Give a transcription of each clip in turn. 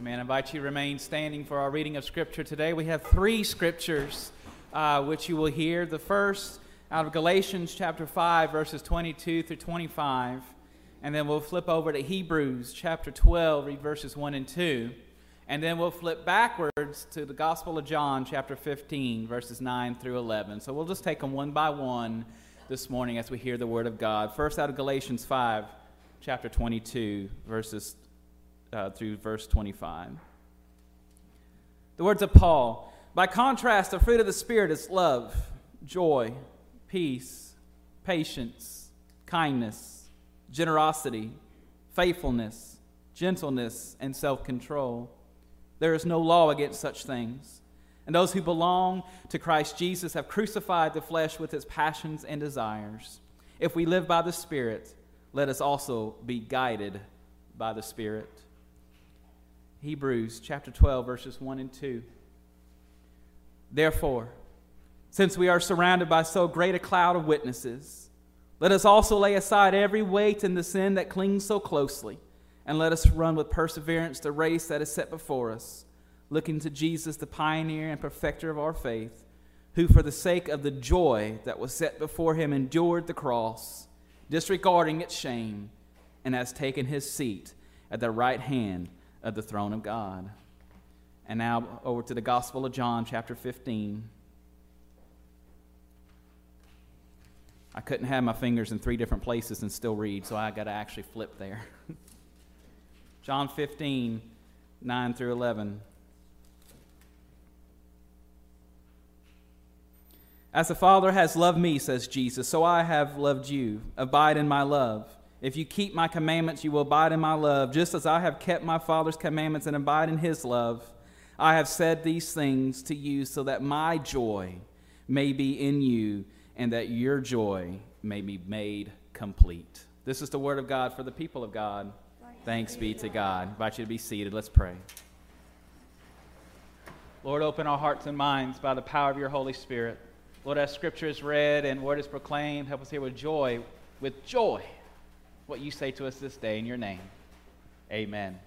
Amen. I invite you to remain standing for our reading of Scripture today. We have three Scriptures uh, which you will hear. The first out of Galatians chapter 5, verses 22 through 25. And then we'll flip over to Hebrews chapter 12, read verses 1 and 2. And then we'll flip backwards to the Gospel of John chapter 15, verses 9 through 11. So we'll just take them one by one this morning as we hear the Word of God. First out of Galatians 5, chapter 22, verses uh, through verse 25. The words of Paul. By contrast, the fruit of the Spirit is love, joy, peace, patience, kindness, generosity, faithfulness, gentleness, and self control. There is no law against such things. And those who belong to Christ Jesus have crucified the flesh with its passions and desires. If we live by the Spirit, let us also be guided by the Spirit. Hebrews chapter 12, verses 1 and 2. Therefore, since we are surrounded by so great a cloud of witnesses, let us also lay aside every weight and the sin that clings so closely, and let us run with perseverance the race that is set before us, looking to Jesus, the pioneer and perfecter of our faith, who, for the sake of the joy that was set before him, endured the cross, disregarding its shame, and has taken his seat at the right hand of the throne of God. And now over to the Gospel of John, chapter 15. I couldn't have my fingers in three different places and still read, so I got to actually flip there. John 15, 9 through 11. As the Father has loved me, says Jesus, so I have loved you. Abide in my love. If you keep my commandments, you will abide in my love, just as I have kept my Father's commandments and abide in his love. I have said these things to you so that my joy may be in you and that your joy may be made complete. This is the word of God for the people of God. Thanks be to God. I invite you to be seated. Let's pray. Lord, open our hearts and minds by the power of your Holy Spirit. Lord, as scripture is read and word is proclaimed, help us hear with joy, with joy what you say to us this day in your name. Amen.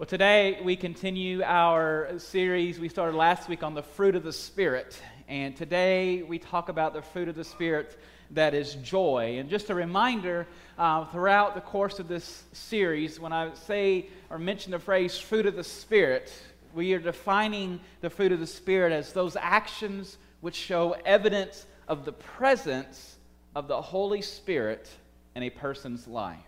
Well, today we continue our series we started last week on the fruit of the Spirit. And today we talk about the fruit of the Spirit that is joy. And just a reminder uh, throughout the course of this series, when I say or mention the phrase fruit of the Spirit, we are defining the fruit of the Spirit as those actions which show evidence of the presence of the Holy Spirit in a person's life.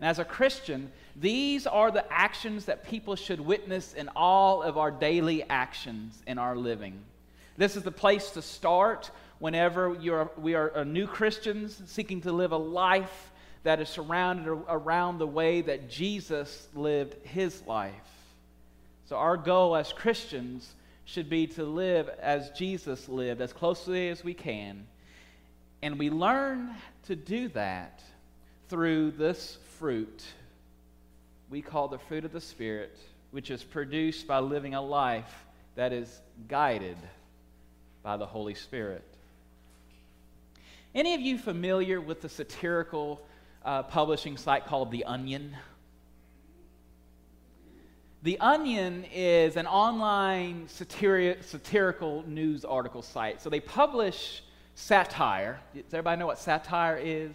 And as a Christian, these are the actions that people should witness in all of our daily actions in our living. This is the place to start whenever you're, we are uh, new Christians seeking to live a life that is surrounded around the way that Jesus lived his life. So, our goal as Christians should be to live as Jesus lived, as closely as we can. And we learn to do that through this fruit we call the fruit of the Spirit, which is produced by living a life that is guided by the Holy Spirit. Any of you familiar with the satirical uh, publishing site called The Onion? The Onion is an online satiri- satirical news article site. So they publish satire. Does everybody know what satire is?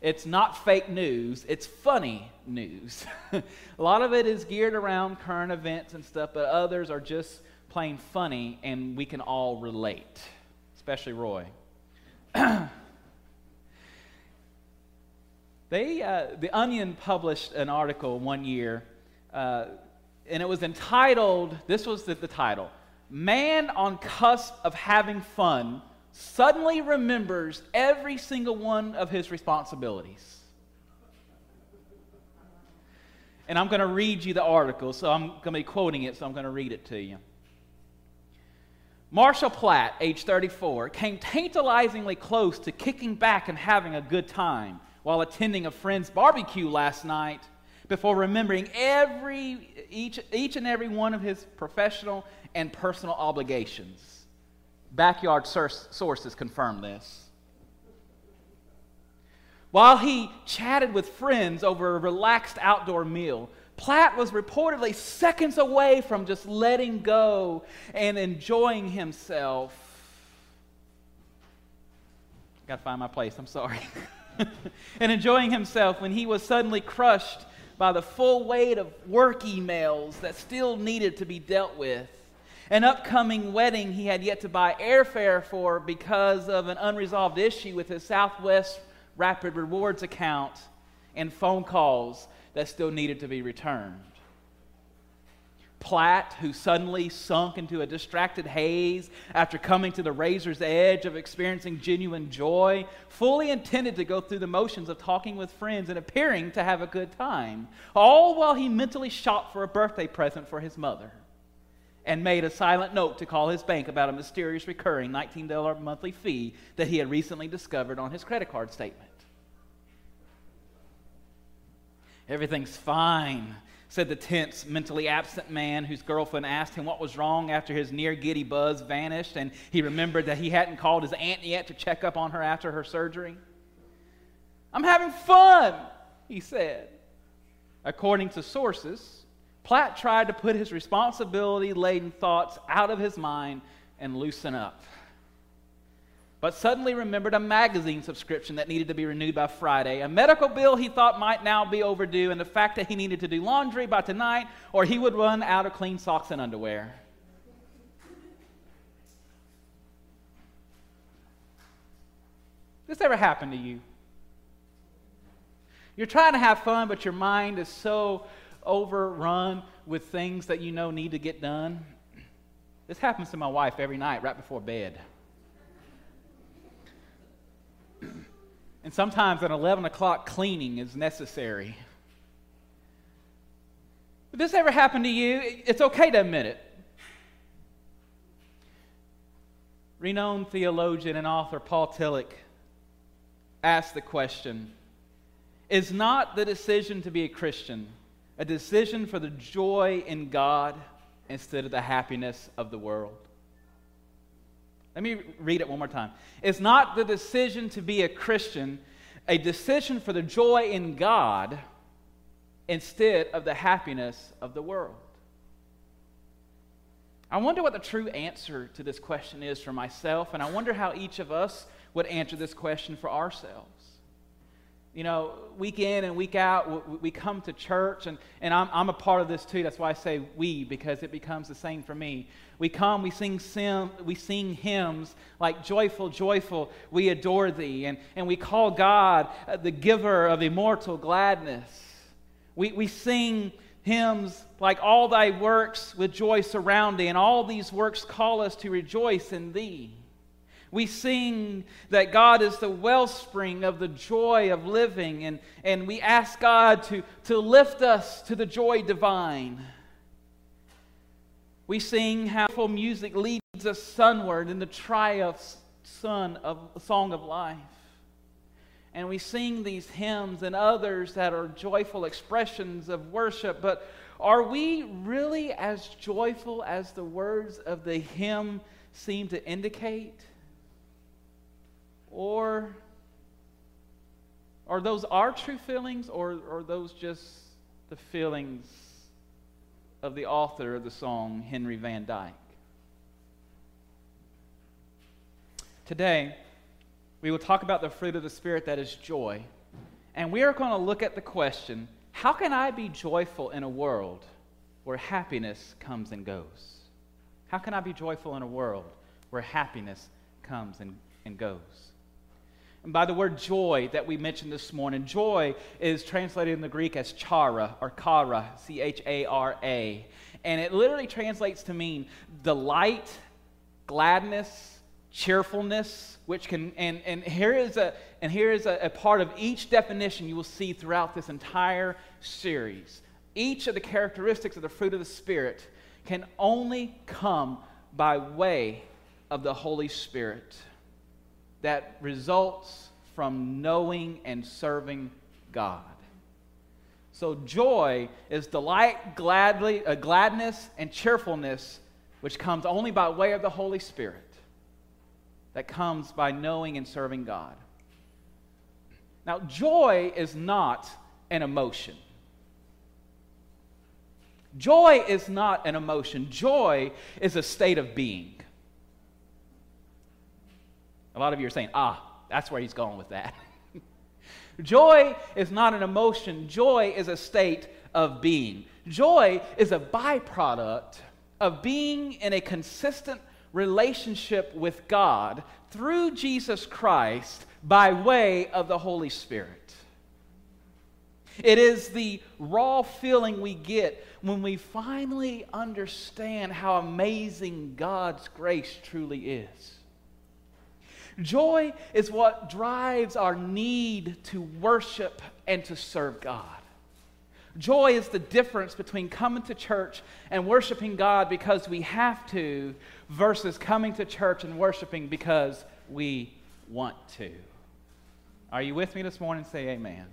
It's not fake news, it's funny news. a lot of it is geared around current events and stuff, but others are just plain funny, and we can all relate, especially Roy. they, uh, the Onion published an article one year, uh, and it was entitled this was the, the title Man on Cusp of Having Fun suddenly remembers every single one of his responsibilities. And I'm going to read you the article, so I'm going to be quoting it, so I'm going to read it to you. Marshall Platt, age 34, came tantalizingly close to kicking back and having a good time while attending a friend's barbecue last night before remembering every, each, each and every one of his professional and personal obligations. Backyard sources confirm this. While he chatted with friends over a relaxed outdoor meal, Platt was reportedly seconds away from just letting go and enjoying himself. Got to find my place, I'm sorry. and enjoying himself when he was suddenly crushed by the full weight of work emails that still needed to be dealt with. An upcoming wedding he had yet to buy airfare for because of an unresolved issue with his Southwest Rapid Rewards account and phone calls that still needed to be returned. Platt, who suddenly sunk into a distracted haze after coming to the razor's edge of experiencing genuine joy, fully intended to go through the motions of talking with friends and appearing to have a good time, all while he mentally shopped for a birthday present for his mother and made a silent note to call his bank about a mysterious recurring $19 monthly fee that he had recently discovered on his credit card statement. Everything's fine, said the tense, mentally absent man whose girlfriend asked him what was wrong after his near giddy buzz vanished and he remembered that he hadn't called his aunt yet to check up on her after her surgery. I'm having fun, he said. According to sources, Platt tried to put his responsibility laden thoughts out of his mind and loosen up but suddenly remembered a magazine subscription that needed to be renewed by Friday, a medical bill he thought might now be overdue, and the fact that he needed to do laundry by tonight or he would run out of clean socks and underwear. This ever happened to you? You're trying to have fun, but your mind is so overrun with things that you know need to get done. This happens to my wife every night right before bed. And sometimes an 11 o'clock cleaning is necessary. If this ever happened to you, it's okay to admit it. Renowned theologian and author Paul Tillich asked the question Is not the decision to be a Christian a decision for the joy in God instead of the happiness of the world? Let me read it one more time. It's not the decision to be a Christian, a decision for the joy in God instead of the happiness of the world. I wonder what the true answer to this question is for myself, and I wonder how each of us would answer this question for ourselves you know, week in and week out, we come to church, and, and I'm, I'm a part of this too. That's why I say we, because it becomes the same for me. We come, we sing, sim, we sing hymns like Joyful, Joyful, we adore thee. And, and we call God uh, the giver of immortal gladness. We, we sing hymns like All thy works with joy surround thee, and all these works call us to rejoice in thee. We sing that God is the wellspring of the joy of living, and, and we ask God to, to lift us to the joy divine. We sing how music leads us sunward in the triumph sun of song of life. And we sing these hymns and others that are joyful expressions of worship, but are we really as joyful as the words of the hymn seem to indicate? Or are those our true feelings, or are those just the feelings of the author of the song, Henry Van Dyke? Today, we will talk about the fruit of the Spirit that is joy. And we are going to look at the question how can I be joyful in a world where happiness comes and goes? How can I be joyful in a world where happiness comes and, and goes? And by the word joy that we mentioned this morning, joy is translated in the Greek as chara or chara, C H A R A. And it literally translates to mean delight, gladness, cheerfulness, which can, and, and here is, a, and here is a, a part of each definition you will see throughout this entire series. Each of the characteristics of the fruit of the Spirit can only come by way of the Holy Spirit that results from knowing and serving God. So joy is delight, gladly, uh, gladness, and cheerfulness, which comes only by way of the Holy Spirit, that comes by knowing and serving God. Now, joy is not an emotion. Joy is not an emotion, joy is a state of being. A lot of you are saying, ah, that's where he's going with that. joy is not an emotion, joy is a state of being. Joy is a byproduct of being in a consistent relationship with God through Jesus Christ by way of the Holy Spirit. It is the raw feeling we get when we finally understand how amazing God's grace truly is. Joy is what drives our need to worship and to serve God. Joy is the difference between coming to church and worshiping God because we have to versus coming to church and worshiping because we want to. Are you with me this morning? Say amen.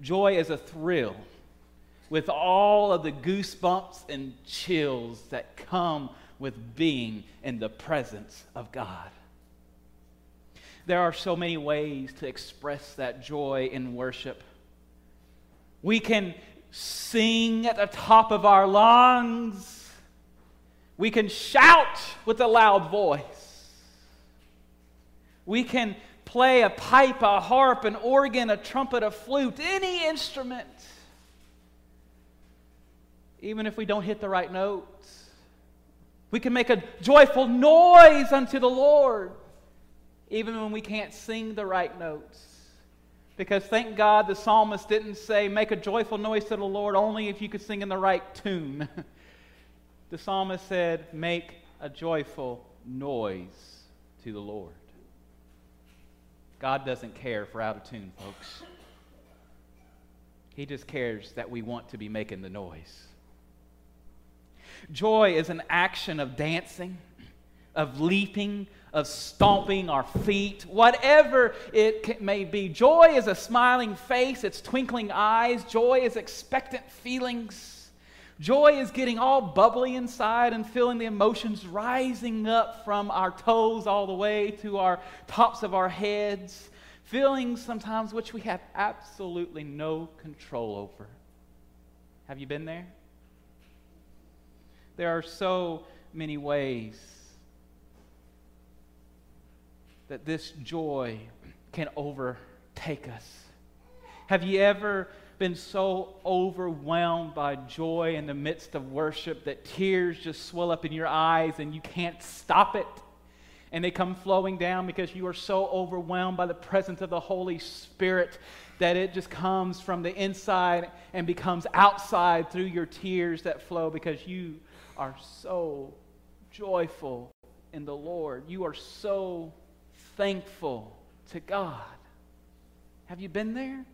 Joy is a thrill with all of the goosebumps and chills that come with being in the presence of God. There are so many ways to express that joy in worship. We can sing at the top of our lungs. We can shout with a loud voice. We can play a pipe, a harp, an organ, a trumpet, a flute, any instrument, even if we don't hit the right notes. We can make a joyful noise unto the Lord, even when we can't sing the right notes. Because thank God the psalmist didn't say, make a joyful noise to the Lord only if you could sing in the right tune. the psalmist said, make a joyful noise to the Lord. God doesn't care for out of tune, folks. He just cares that we want to be making the noise. Joy is an action of dancing, of leaping, of stomping our feet, whatever it may be. Joy is a smiling face, it's twinkling eyes. Joy is expectant feelings. Joy is getting all bubbly inside and feeling the emotions rising up from our toes all the way to our tops of our heads. Feelings sometimes which we have absolutely no control over. Have you been there? There are so many ways that this joy can overtake us. Have you ever been so overwhelmed by joy in the midst of worship that tears just swell up in your eyes and you can't stop it. And they come flowing down because you are so overwhelmed by the presence of the Holy Spirit that it just comes from the inside and becomes outside through your tears that flow because you are so joyful in the Lord. You are so thankful to God. Have you been there?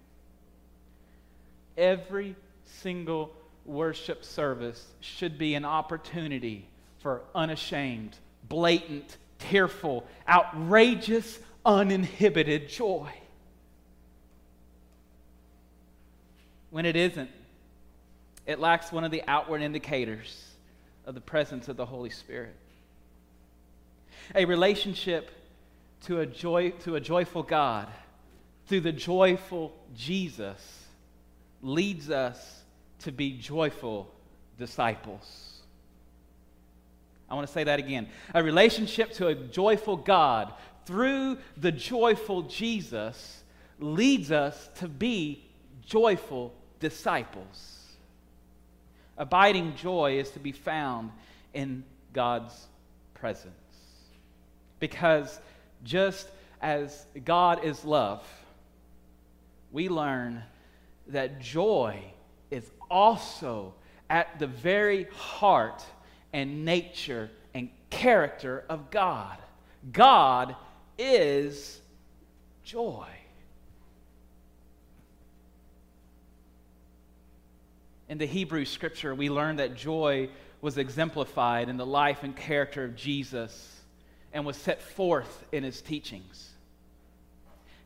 every single worship service should be an opportunity for unashamed, blatant, tearful, outrageous, uninhibited joy. When it isn't, it lacks one of the outward indicators of the presence of the Holy Spirit. A relationship to a, joy, to a joyful God through the joyful Jesus leads us to be joyful disciples. I want to say that again. A relationship to a joyful God through the joyful Jesus leads us to be joyful disciples. Abiding joy is to be found in God's presence. Because just as God is love, we learn that joy is also at the very heart and nature and character of God. God is joy. In the Hebrew scripture, we learn that joy was exemplified in the life and character of Jesus and was set forth in his teachings.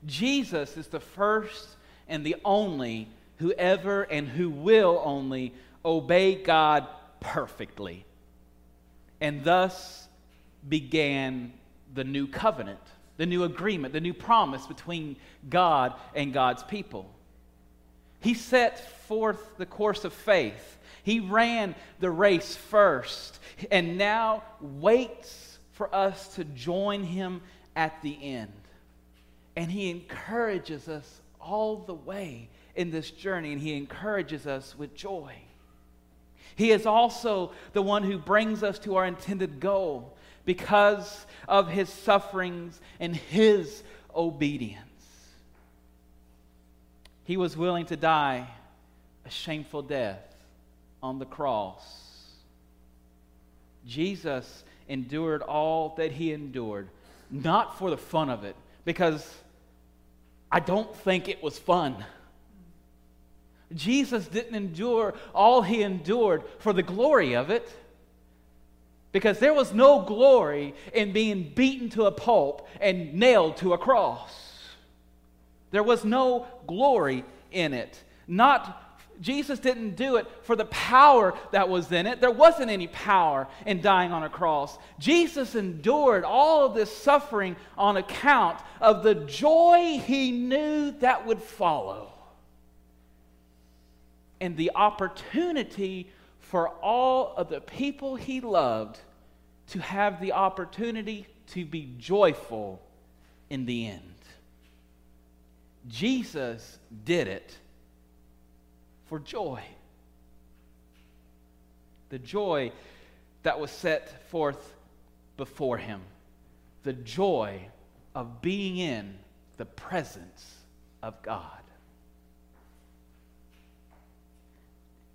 Jesus is the first and the only who ever and who will only obey God perfectly. And thus began the new covenant, the new agreement, the new promise between God and God's people. He set forth the course of faith. He ran the race first and now waits for us to join him at the end. And he encourages us all the way in this journey, and he encourages us with joy. He is also the one who brings us to our intended goal because of his sufferings and his obedience. He was willing to die a shameful death on the cross. Jesus endured all that he endured, not for the fun of it, because I don't think it was fun. Jesus didn't endure all he endured for the glory of it. Because there was no glory in being beaten to a pulp and nailed to a cross. There was no glory in it. Not Jesus didn't do it for the power that was in it. There wasn't any power in dying on a cross. Jesus endured all of this suffering on account of the joy he knew that would follow and the opportunity for all of the people he loved to have the opportunity to be joyful in the end. Jesus did it for joy. The joy that was set forth before him. The joy of being in the presence of God.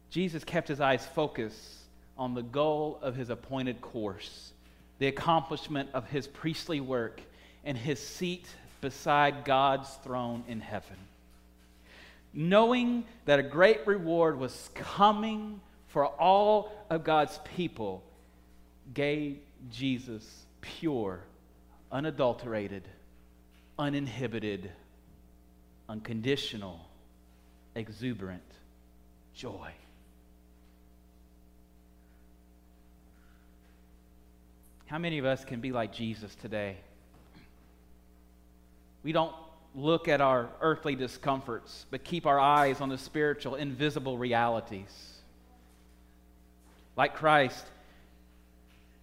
Jesus kept his eyes focused on the goal of his appointed course, the accomplishment of his priestly work, and his seat beside God's throne in heaven. Knowing that a great reward was coming for all of God's people, gave Jesus pure, unadulterated, uninhibited, unconditional, exuberant joy. How many of us can be like Jesus today? We don't look at our earthly discomforts, but keep our eyes on the spiritual, invisible realities. Like Christ,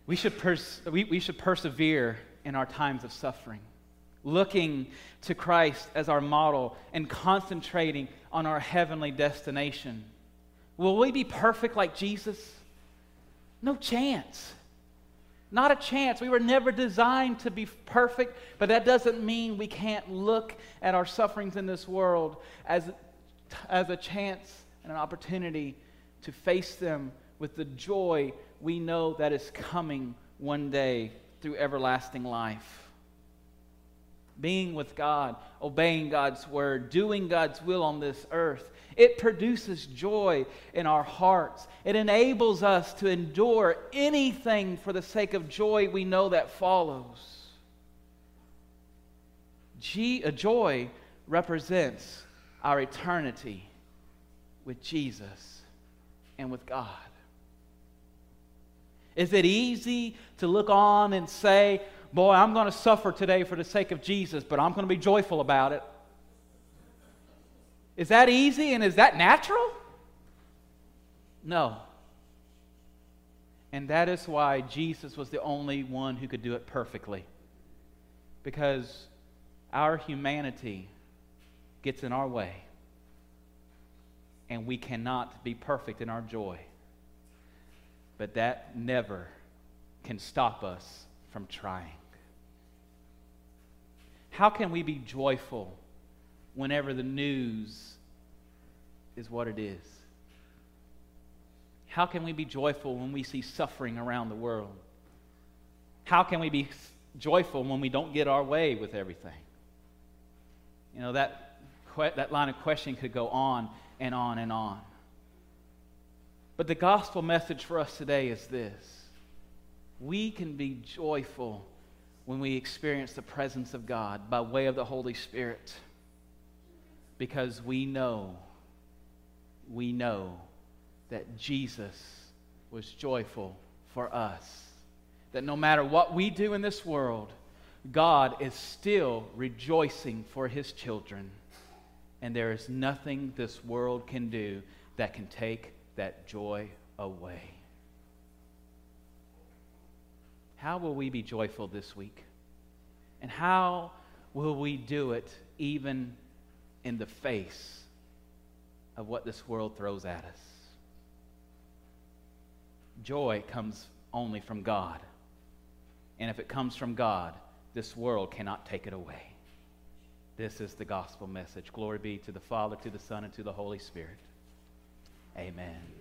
we should, pers- we, we should persevere in our times of suffering, looking to Christ as our model and concentrating on our heavenly destination. Will we be perfect like Jesus? No chance. Not a chance. We were never designed to be perfect, but that doesn't mean we can't look at our sufferings in this world as, as a chance and an opportunity to face them with the joy we know that is coming one day through everlasting life being with God, obeying God's word, doing God's will on this earth. It produces joy in our hearts. It enables us to endure anything for the sake of joy we know that follows. G- uh, joy represents our eternity with Jesus and with God. Is it easy to look on and say, boy, I'm going to suffer today for the sake of Jesus, but I'm going to be joyful about it. Is that easy and is that natural? No. And that is why Jesus was the only one who could do it perfectly. Because our humanity gets in our way, and we cannot be perfect in our joy. But that never can stop us from trying. How can we be joyful whenever the news is what it is? How can we be joyful when we see suffering around the world? How can we be joyful when we don't get our way with everything? You know, that, that line of question could go on and on and on. But the gospel message for us today is this we can be joyful when we experience the presence of God by way of the Holy Spirit. Because we know, we know that Jesus was joyful for us. That no matter what we do in this world, God is still rejoicing for his children. And there is nothing this world can do that can take that joy away. How will we be joyful this week? And how will we do it even in the face of what this world throws at us? Joy comes only from God. And if it comes from God, this world cannot take it away. This is the gospel message. Glory be to the Father, to the Son, and to the Holy Spirit. Amen.